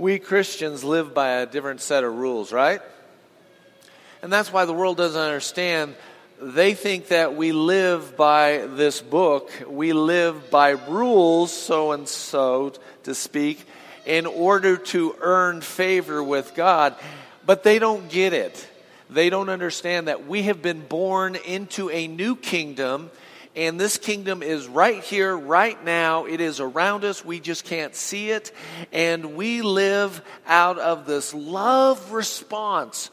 we Christians live by a different set of rules, right? And that's why the world doesn't understand. They think that we live by this book, we live by rules, so and so to speak, in order to earn favor with God. But they don't get it. They don't understand that we have been born into a new kingdom and this kingdom is right here, right now. It is around us. We just can't see it. And we live out of this love response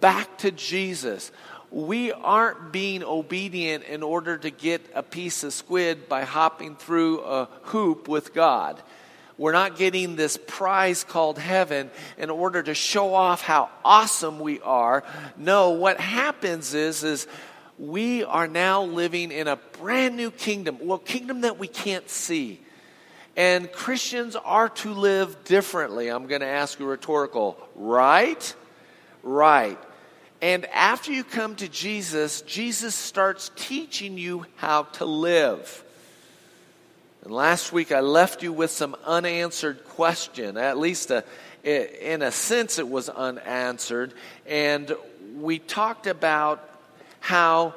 back to Jesus. We aren't being obedient in order to get a piece of squid by hopping through a hoop with God. We're not getting this prize called heaven in order to show off how awesome we are. No, what happens is, is we are now living in a brand new kingdom, well, kingdom that we can't see. And Christians are to live differently. I'm going to ask a rhetorical, right? Right. And after you come to Jesus, Jesus starts teaching you how to live. And last week I left you with some unanswered question. At least a, in a sense it was unanswered. And we talked about how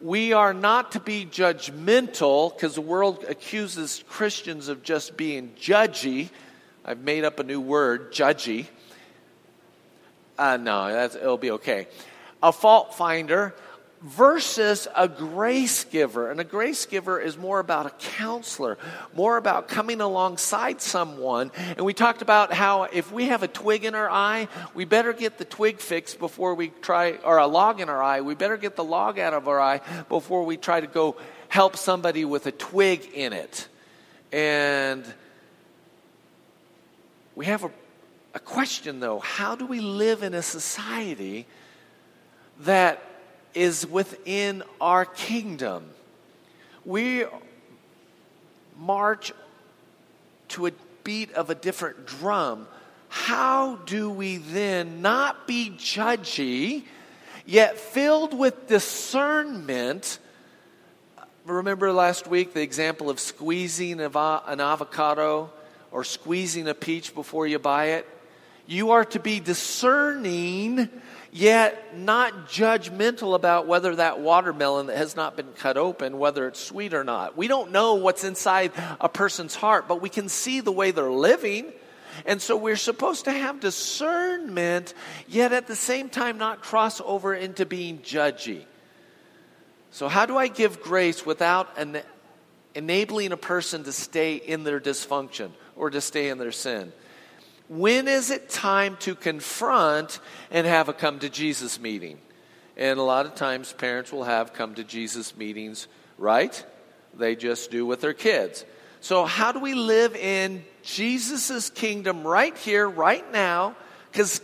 we are not to be judgmental because the world accuses Christians of just being judgy. I've made up a new word, judgy. Uh, no, it'll be okay. A fault finder versus a grace giver. And a grace giver is more about a counselor, more about coming alongside someone. And we talked about how if we have a twig in our eye, we better get the twig fixed before we try, or a log in our eye, we better get the log out of our eye before we try to go help somebody with a twig in it. And we have a, a question though how do we live in a society that is within our kingdom. We march to a beat of a different drum. How do we then not be judgy, yet filled with discernment? Remember last week the example of squeezing an avocado or squeezing a peach before you buy it? You are to be discerning yet not judgmental about whether that watermelon that has not been cut open, whether it's sweet or not. We don't know what's inside a person's heart, but we can see the way they're living. And so we're supposed to have discernment, yet at the same time not cross over into being judgy. So, how do I give grace without enabling a person to stay in their dysfunction or to stay in their sin? When is it time to confront and have a come to Jesus meeting? And a lot of times parents will have come to Jesus meetings, right? They just do with their kids. So, how do we live in Jesus' kingdom right here, right now? Because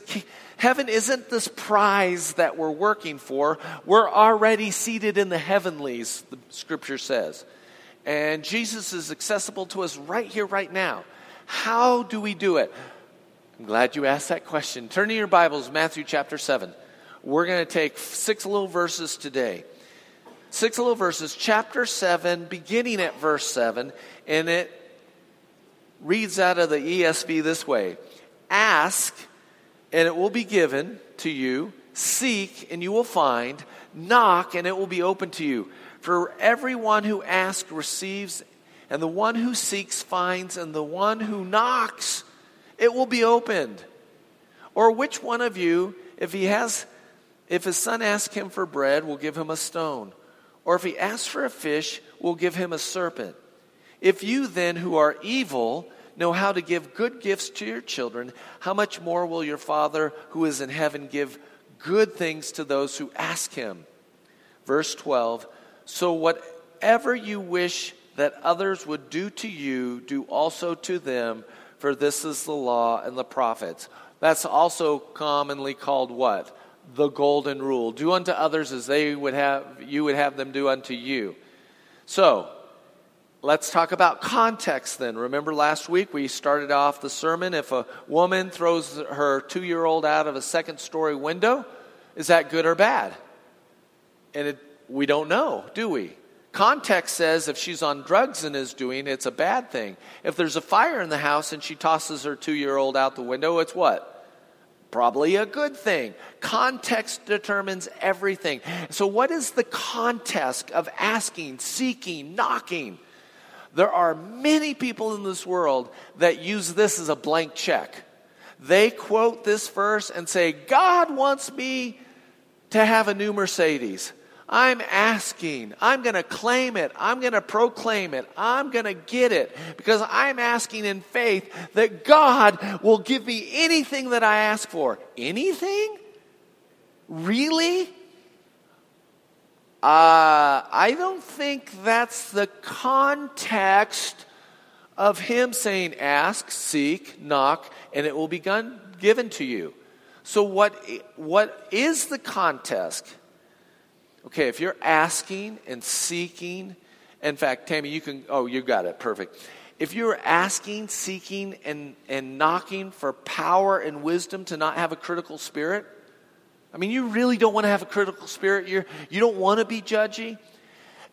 heaven isn't this prize that we're working for. We're already seated in the heavenlies, the scripture says. And Jesus is accessible to us right here, right now. How do we do it? I'm glad you asked that question. Turn to your Bibles, Matthew chapter 7. We're going to take six little verses today. Six little verses, chapter 7, beginning at verse 7, and it reads out of the ESV this way Ask, and it will be given to you. Seek, and you will find. Knock, and it will be open to you. For everyone who asks receives, and the one who seeks finds, and the one who knocks it will be opened. Or which one of you, if he has, if his son asks him for bread, will give him a stone? Or if he asks for a fish, will give him a serpent? If you then, who are evil, know how to give good gifts to your children, how much more will your Father who is in heaven give good things to those who ask him? Verse 12 So whatever you wish that others would do to you, do also to them for this is the law and the prophets. That's also commonly called what? The golden rule. Do unto others as they would have you would have them do unto you. So, let's talk about context then. Remember last week we started off the sermon if a woman throws her 2-year-old out of a second story window, is that good or bad? And it, we don't know, do we? Context says if she's on drugs and is doing it's a bad thing. If there's a fire in the house and she tosses her two year old out the window, it's what? Probably a good thing. Context determines everything. So, what is the context of asking, seeking, knocking? There are many people in this world that use this as a blank check. They quote this verse and say, God wants me to have a new Mercedes. I'm asking. I'm going to claim it. I'm going to proclaim it. I'm going to get it because I'm asking in faith that God will give me anything that I ask for. Anything? Really? Uh, I don't think that's the context of him saying, Ask, seek, knock, and it will be given to you. So, what, what is the context? Okay, if you're asking and seeking, in fact, Tammy, you can, oh, you got it, perfect. If you're asking, seeking, and, and knocking for power and wisdom to not have a critical spirit, I mean, you really don't want to have a critical spirit. You're, you don't want to be judgy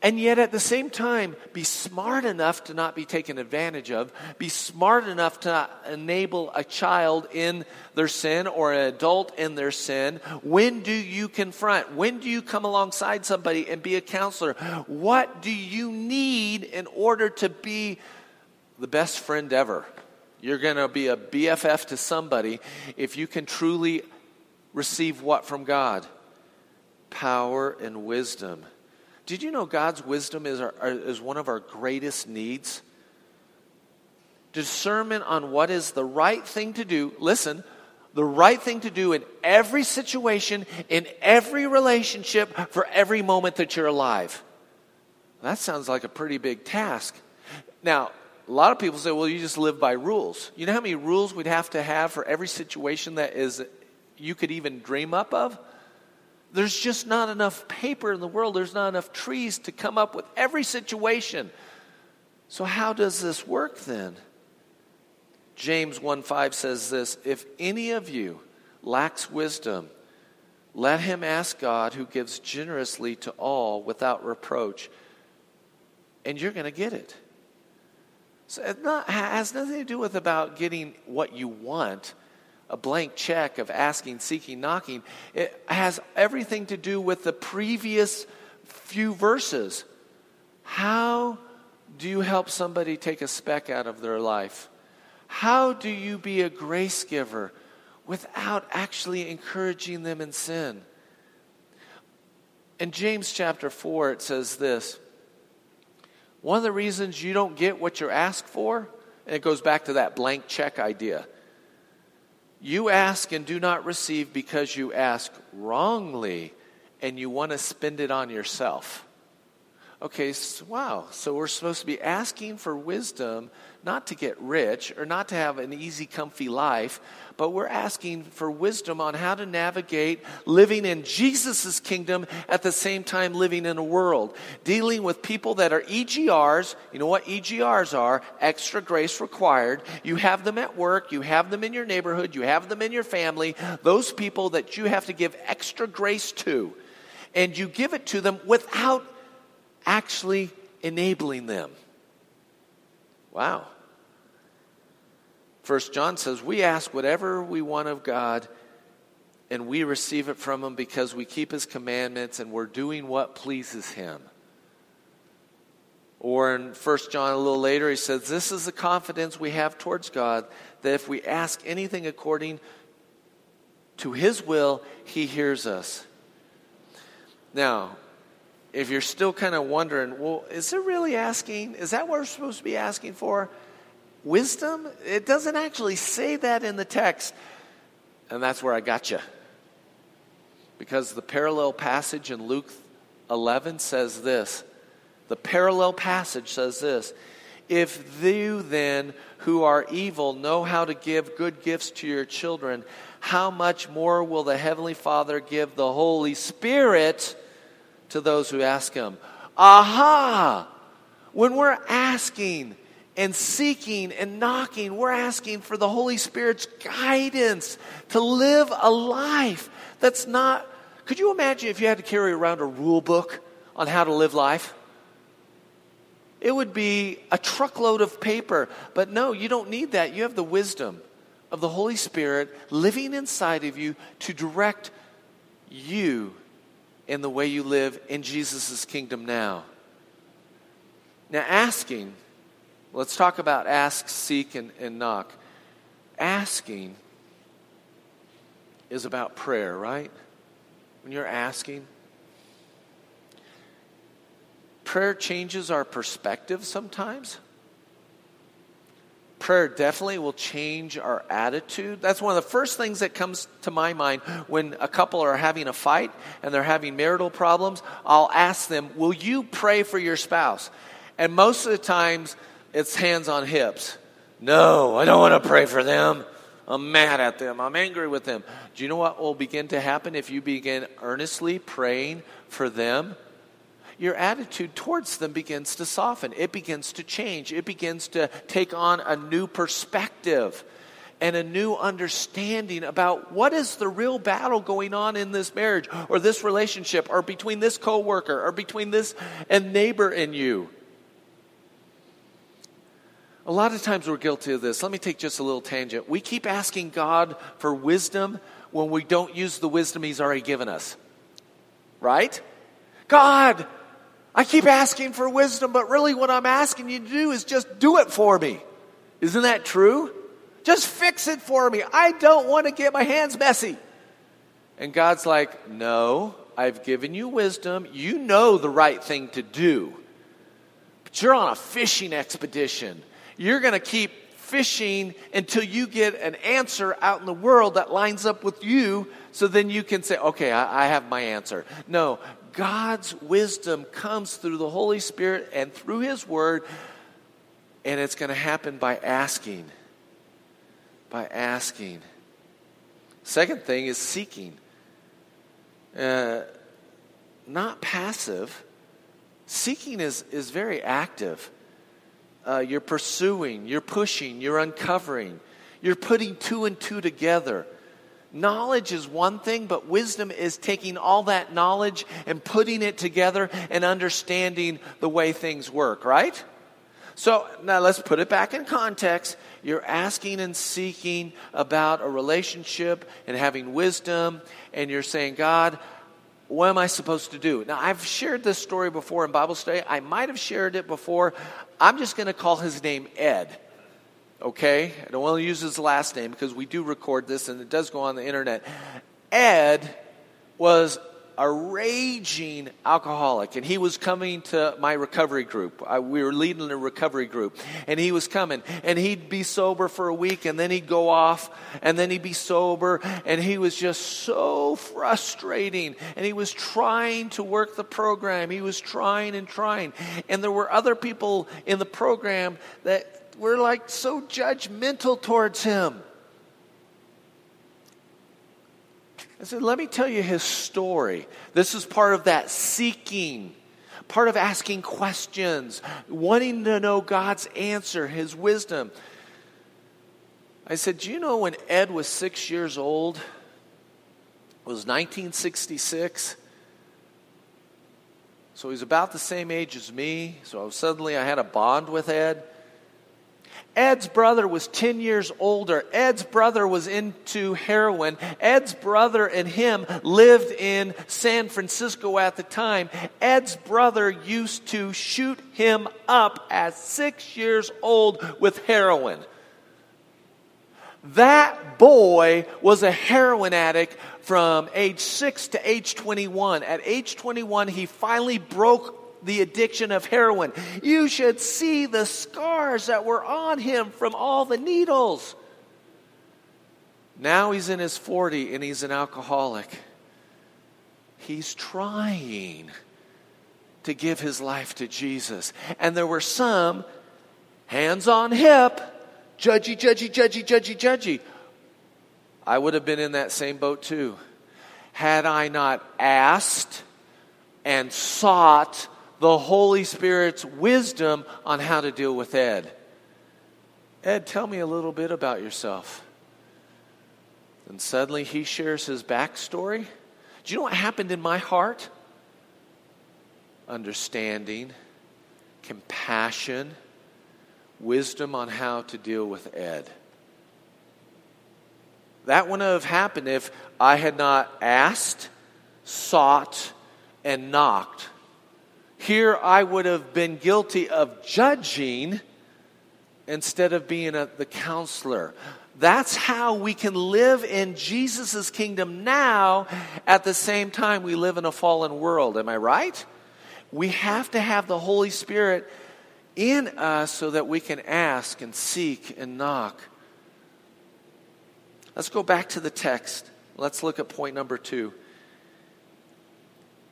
and yet at the same time be smart enough to not be taken advantage of, be smart enough to enable a child in their sin or an adult in their sin. When do you confront? When do you come alongside somebody and be a counselor? What do you need in order to be the best friend ever? You're going to be a BFF to somebody if you can truly receive what from God? Power and wisdom. Did you know God's wisdom is, our, is one of our greatest needs? Discernment on what is the right thing to do. Listen, the right thing to do in every situation, in every relationship, for every moment that you're alive. That sounds like a pretty big task. Now, a lot of people say, well, you just live by rules. You know how many rules we'd have to have for every situation that is you could even dream up of? There's just not enough paper in the world. There's not enough trees to come up with every situation. So, how does this work then? James 1 5 says this If any of you lacks wisdom, let him ask God, who gives generously to all without reproach, and you're going to get it. So it not, has nothing to do with about getting what you want a blank check of asking, seeking, knocking. It has everything to do with the previous few verses. How do you help somebody take a speck out of their life? How do you be a grace giver without actually encouraging them in sin? In James chapter 4, it says this One of the reasons you don't get what you're asked for, and it goes back to that blank check idea you ask and do not receive because you ask wrongly and you want to spend it on yourself. Okay, so, wow. So we're supposed to be asking for wisdom not to get rich or not to have an easy, comfy life, but we're asking for wisdom on how to navigate living in Jesus' kingdom at the same time living in a world. Dealing with people that are EGRs. You know what EGRs are? Extra grace required. You have them at work, you have them in your neighborhood, you have them in your family. Those people that you have to give extra grace to. And you give it to them without actually enabling them. Wow. First John says, We ask whatever we want of God, and we receive it from Him because we keep His commandments and we're doing what pleases Him. Or in First John a little later, he says, This is the confidence we have towards God that if we ask anything according to His will, He hears us. Now, if you're still kind of wondering, well, is it really asking? Is that what we're supposed to be asking for? Wisdom? It doesn't actually say that in the text. And that's where I got you. Because the parallel passage in Luke 11 says this. The parallel passage says this. If you then, who are evil, know how to give good gifts to your children, how much more will the Heavenly Father give the Holy Spirit to those who ask Him. Aha! When we're asking and seeking and knocking, we're asking for the Holy Spirit's guidance to live a life that's not. Could you imagine if you had to carry around a rule book on how to live life? It would be a truckload of paper. But no, you don't need that. You have the wisdom of the Holy Spirit living inside of you to direct you in the way you live in Jesus' kingdom now. Now, asking, let's talk about ask, seek, and, and knock. Asking is about prayer, right? When you're asking, prayer changes our perspective sometimes. Prayer definitely will change our attitude. That's one of the first things that comes to my mind when a couple are having a fight and they're having marital problems. I'll ask them, Will you pray for your spouse? And most of the times, it's hands on hips. No, I don't want to pray for them. I'm mad at them. I'm angry with them. Do you know what will begin to happen if you begin earnestly praying for them? Your attitude towards them begins to soften. It begins to change. It begins to take on a new perspective and a new understanding about what is the real battle going on in this marriage or this relationship or between this coworker or between this and neighbor and you. A lot of times we're guilty of this. Let me take just a little tangent. We keep asking God for wisdom when we don't use the wisdom He's already given us. Right? God, I keep asking for wisdom, but really what I'm asking you to do is just do it for me. Isn't that true? Just fix it for me. I don't want to get my hands messy. And God's like, No, I've given you wisdom. You know the right thing to do. But you're on a fishing expedition. You're going to keep fishing until you get an answer out in the world that lines up with you so then you can say, okay, I, I, have my answer. No, God's wisdom comes through the Holy Spirit and through His Word, and it's going to happen by asking. By asking. Second thing is seeking. Uh, not passive. Seeking is, is very active. Uh, you're pursuing, you're pushing, you're uncovering, you're putting two and two together. Knowledge is one thing, but wisdom is taking all that knowledge and putting it together and understanding the way things work, right? So now let's put it back in context. You're asking and seeking about a relationship and having wisdom, and you're saying, God, what am I supposed to do? Now, I've shared this story before in Bible study. I might have shared it before. I'm just going to call his name Ed okay? I don't want to use his last name because we do record this and it does go on the internet. Ed was a raging alcoholic, and he was coming to my recovery group. I, we were leading a recovery group, and he was coming, and he'd be sober for a week, and then he'd go off, and then he'd be sober, and he was just so frustrating. And he was trying to work the program, he was trying and trying, and there were other people in the program that we're like so judgmental towards him. I said, let me tell you his story. This is part of that seeking, part of asking questions, wanting to know God's answer, his wisdom. I said, Do you know when Ed was six years old? It was 1966. So he's about the same age as me. So suddenly I had a bond with Ed. Ed's brother was 10 years older. Ed's brother was into heroin. Ed's brother and him lived in San Francisco at the time. Ed's brother used to shoot him up at six years old with heroin. That boy was a heroin addict from age 6 to age 21. At age 21, he finally broke the addiction of heroin. You should see the scars that were on him from all the needles. Now he's in his 40 and he's an alcoholic. He's trying to give his life to Jesus. And there were some hands on hip, judgy, judgy, judgy, judgy, judgy. I would have been in that same boat too. Had I not asked and sought the Holy Spirit's wisdom on how to deal with Ed. Ed, tell me a little bit about yourself. And suddenly he shares his backstory. Do you know what happened in my heart? Understanding, compassion, wisdom on how to deal with Ed. That wouldn't have happened if I had not asked, sought, and knocked. Here I would have been guilty of judging instead of being a, the counselor. That's how we can live in Jesus' kingdom now at the same time we live in a fallen world. Am I right? We have to have the Holy Spirit in us so that we can ask and seek and knock. Let's go back to the text. Let's look at point number two.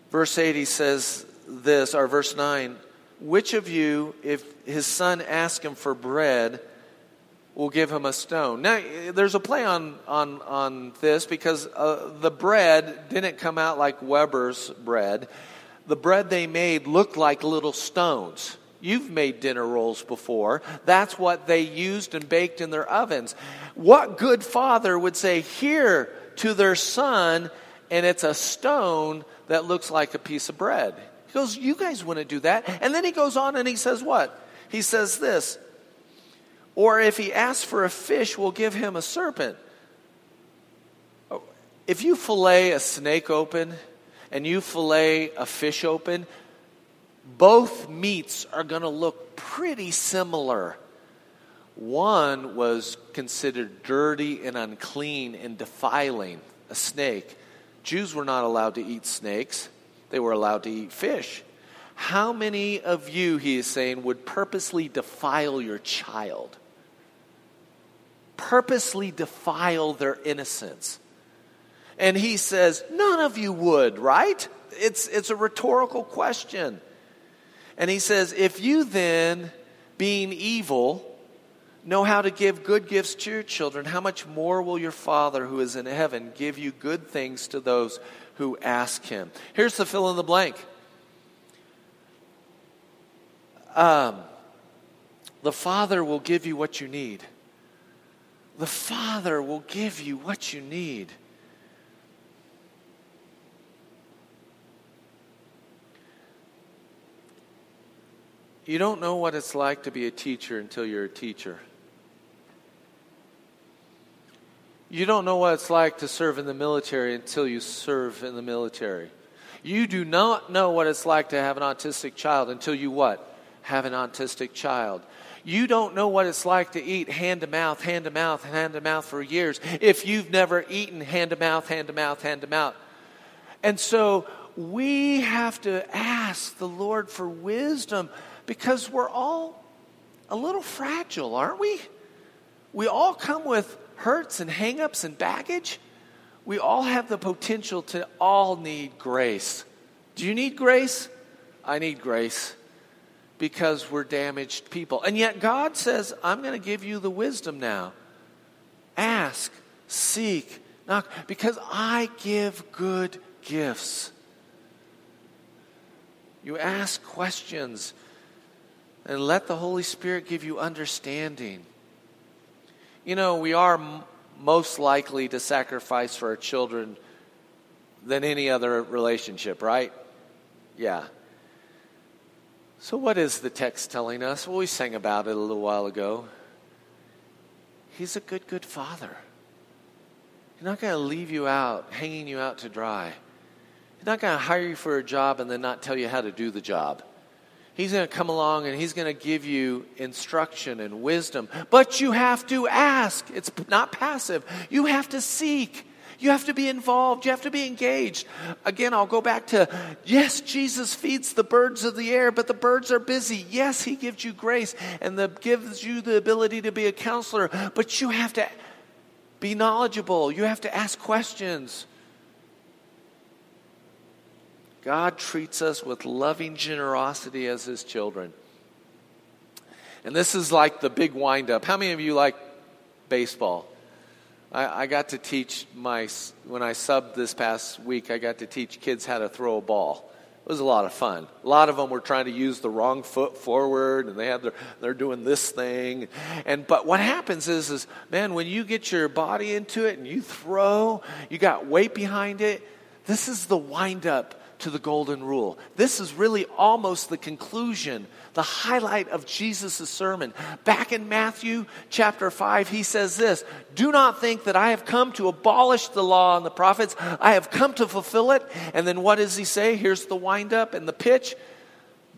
Verse 80 says this, or verse 9 Which of you, if his son asks him for bread, will give him a stone? Now, there's a play on, on, on this because uh, the bread didn't come out like Weber's bread. The bread they made looked like little stones. You've made dinner rolls before. That's what they used and baked in their ovens. What good father would say, Here to their son, and it's a stone that looks like a piece of bread? He goes, You guys wouldn't do that. And then he goes on and he says, What? He says this. Or if he asks for a fish, we'll give him a serpent. Oh, if you fillet a snake open and you fillet a fish open, both meats are going to look pretty similar. One was considered dirty and unclean and defiling, a snake. Jews were not allowed to eat snakes, they were allowed to eat fish. How many of you, he is saying, would purposely defile your child? Purposely defile their innocence. And he says, None of you would, right? It's, it's a rhetorical question. And he says, If you then, being evil, know how to give good gifts to your children, how much more will your Father who is in heaven give you good things to those who ask him? Here's the fill in the blank. Um, the Father will give you what you need. The Father will give you what you need. You don't know what it's like to be a teacher until you're a teacher. You don't know what it's like to serve in the military until you serve in the military. You do not know what it's like to have an autistic child until you what? Have an autistic child. You don't know what it's like to eat hand to mouth, hand to mouth, hand to mouth for years if you've never eaten hand to mouth, hand to mouth, hand to mouth. And so we have to ask the Lord for wisdom because we're all a little fragile, aren't we? We all come with hurts and hangups and baggage. We all have the potential to all need grace. Do you need grace? I need grace because we're damaged people. And yet God says, I'm going to give you the wisdom now. Ask, seek, knock, because I give good gifts. You ask questions and let the Holy Spirit give you understanding. You know, we are m- most likely to sacrifice for our children than any other relationship, right? Yeah. So, what is the text telling us? Well, we sang about it a little while ago. He's a good, good father. He's not going to leave you out, hanging you out to dry. He's not going to hire you for a job and then not tell you how to do the job. He's going to come along and he's going to give you instruction and wisdom. But you have to ask. It's not passive. You have to seek. You have to be involved. You have to be engaged. Again, I'll go back to yes, Jesus feeds the birds of the air, but the birds are busy. Yes, he gives you grace and the, gives you the ability to be a counselor, but you have to be knowledgeable. You have to ask questions. God treats us with loving generosity as his children. And this is like the big windup. How many of you like baseball? I, I, got to teach my, when I subbed this past week, I got to teach kids how to throw a ball. It was a lot of fun. A lot of them were trying to use the wrong foot forward, and they had their, they're doing this thing. And but what happens is, is man, when you get your body into it and you throw, you got weight behind it. This is the windup to the golden rule. This is really almost the conclusion, the highlight of Jesus' sermon. Back in Matthew chapter 5, he says this Do not think that I have come to abolish the law and the prophets, I have come to fulfill it. And then what does he say? Here's the wind up and the pitch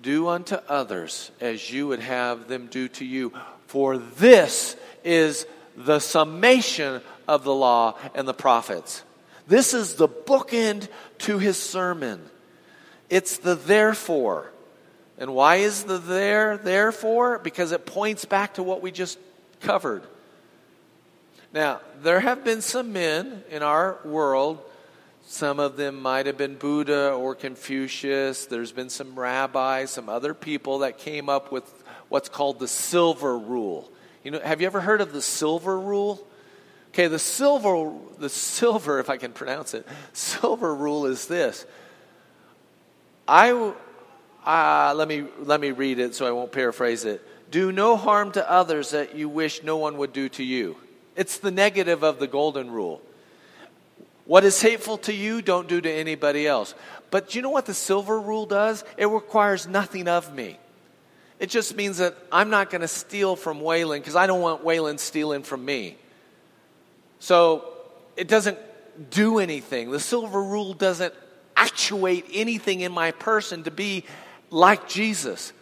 Do unto others as you would have them do to you. For this is the summation of the law and the prophets. This is the bookend to his sermon. It's the therefore. And why is the there therefore? Because it points back to what we just covered. Now, there have been some men in our world. Some of them might have been Buddha or Confucius. There's been some rabbis, some other people that came up with what's called the silver rule. You know, have you ever heard of the silver rule? Okay, the silver, the silver, if I can pronounce it, silver rule is this. I, uh, let me let me read it so I won't paraphrase it. Do no harm to others that you wish no one would do to you. It's the negative of the golden rule. What is hateful to you, don't do to anybody else. But do you know what the silver rule does? It requires nothing of me. It just means that I'm not going to steal from Waylon because I don't want Waylon stealing from me. So it doesn't do anything. The silver rule doesn't actuate anything in my person to be like Jesus.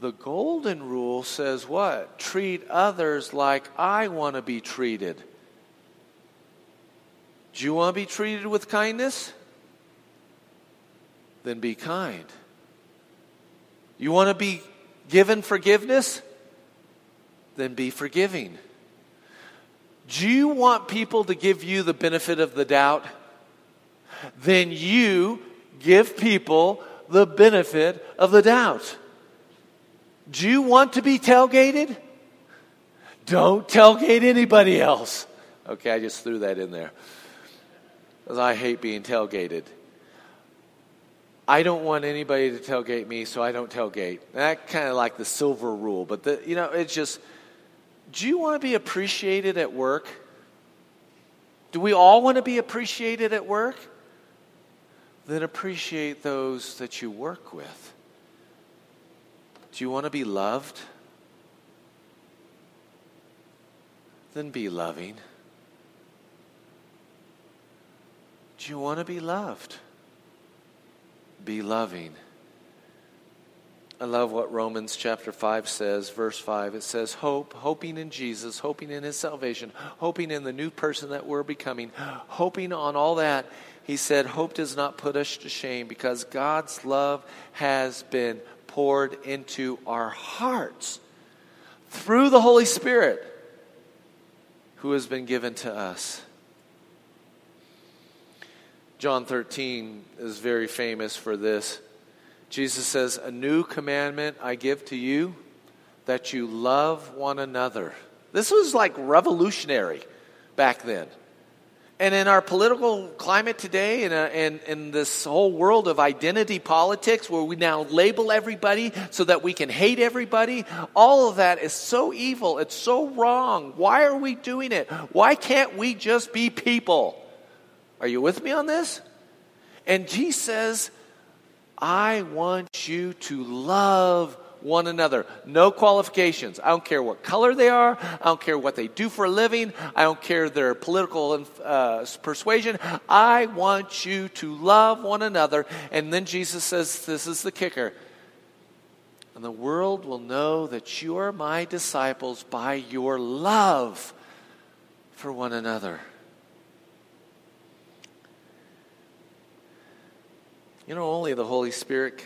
The golden rule says what? Treat others like I want to be treated. Do you want to be treated with kindness? Then be kind. You want to be given forgiveness? Then be forgiving. Do you want people to give you the benefit of the doubt? Then you give people the benefit of the doubt. Do you want to be tailgated? Don't tailgate anybody else. Okay, I just threw that in there. Because I hate being tailgated. I don't want anybody to tailgate me, so I don't tailgate. That kind of like the silver rule, but the, you know, it's just do you want to be appreciated at work? Do we all want to be appreciated at work? Then appreciate those that you work with. Do you want to be loved? Then be loving. Do you want to be loved? Be loving. I love what Romans chapter 5 says, verse 5. It says, Hope, hoping in Jesus, hoping in his salvation, hoping in the new person that we're becoming, hoping on all that. He said, Hope does not put us to shame because God's love has been poured into our hearts through the Holy Spirit who has been given to us. John 13 is very famous for this. Jesus says, A new commandment I give to you that you love one another. This was like revolutionary back then. And in our political climate today, in, a, in, in, this whole world of identity politics, where we now label everybody so that we can hate everybody, all of that is so evil. It's so wrong. Why are we doing it? Why can't we just be people? Are you with me on this? And Jesus says, I want you to love one another. No qualifications. I don't care what color they are. I don't care what they do for a living. I don't care their political uh, persuasion. I want you to love one another. And then Jesus says, This is the kicker. And the world will know that you are my disciples by your love for one another. You know, only the Holy Spirit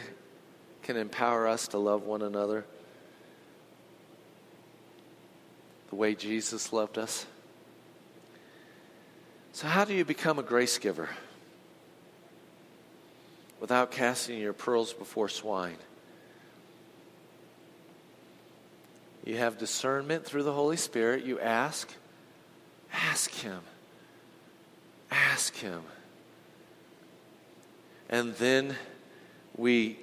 can empower us to love one another the way Jesus loved us. So, how do you become a grace giver without casting your pearls before swine? You have discernment through the Holy Spirit. You ask. Ask Him. Ask Him and then we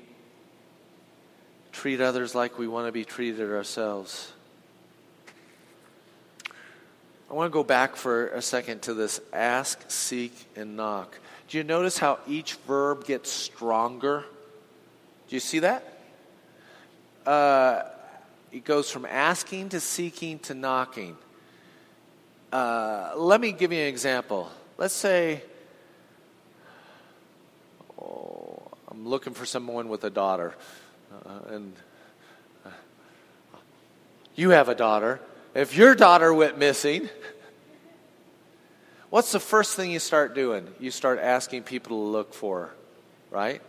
treat others like we want to be treated ourselves. I want to go back for a second to this ask, seek, and knock. Do you notice how each verb gets stronger? Do you see that? Uh, it goes from asking to seeking to knocking. Uh, let me give you an example. Let's say oh, I'm looking for someone with a daughter, uh, and uh, you have a daughter. If your daughter went missing, what's the first thing you start doing? You start asking people to look for her, right?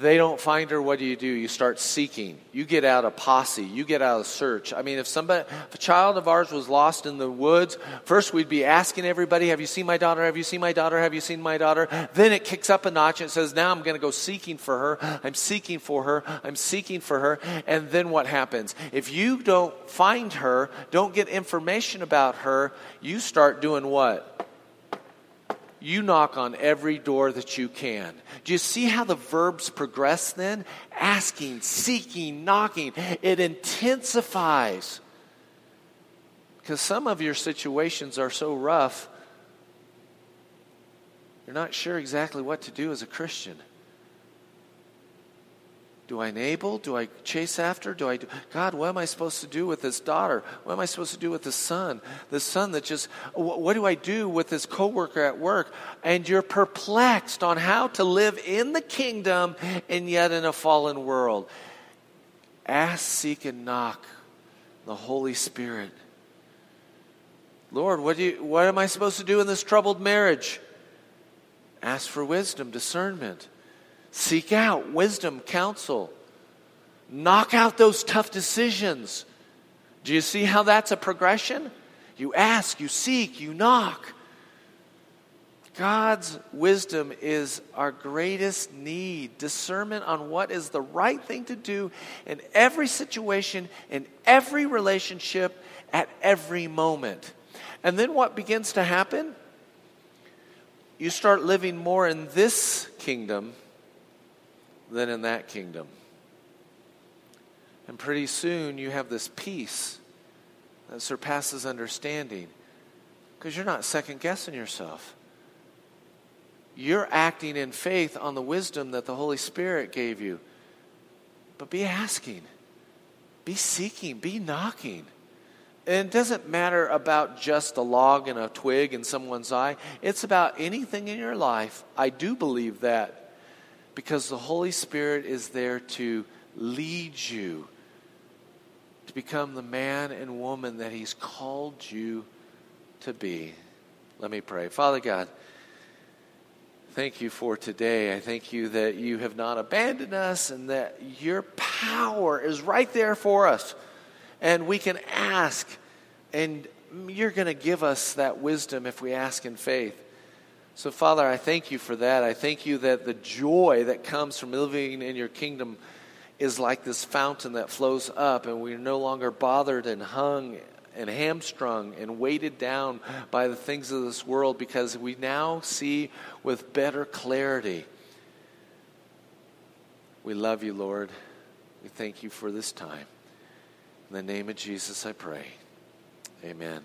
They don't find her, what do you do? You start seeking. You get out a posse. You get out a search. I mean, if somebody, if a child of ours was lost in the woods, first we'd be asking everybody, "Have you seen my daughter? Have you seen my daughter? Have you seen my daughter?" Then it kicks up a notch and says, "Now I'm going to go seeking for her. I'm seeking for her. I'm seeking for her." And then what happens? If you don't find her, don't get information about her, you start doing what? You knock on every door that you can. Do you see how the verbs progress then? Asking, seeking, knocking. It intensifies. Because some of your situations are so rough, you're not sure exactly what to do as a Christian. Do I enable? Do I chase after? Do I do, God, what am I supposed to do with this daughter? What am I supposed to do with this son? This son that just, what do I do with this coworker at work? And you're perplexed on how to live in the kingdom and yet in a fallen world. Ask, seek, and knock the Holy Spirit. Lord, what, do you, what am I supposed to do in this troubled marriage? Ask for wisdom, discernment. Seek out wisdom, counsel. Knock out those tough decisions. Do you see how that's a progression? You ask, you seek, you knock. God's wisdom is our greatest need. Discernment on what is the right thing to do in every situation, in every relationship, at every moment. And then what begins to happen? You start living more in this kingdom than in that kingdom. And pretty soon you have this peace that surpasses understanding because you're not second guessing yourself. You're acting in faith on the wisdom that the Holy Spirit gave you. But be asking, be seeking, be knocking. And it doesn't matter about just a log and a twig in someone's eye. It's about anything in your life. I do believe that because the Holy Spirit is there to lead you to become the man and woman that He's called you to be. Let me pray. Father God, thank you for today. I thank you that you have not abandoned us and that your power is right there for us. And we can ask, and you're going to give us that wisdom if we ask in faith. So, Father, I thank you for that. I thank you that the joy that comes from living in your kingdom is like this fountain that flows up, and we're no longer bothered and hung and hamstrung and weighted down by the things of this world because we now see with better clarity. We love you, Lord. We thank you for this time. In the name of Jesus, I pray. Amen.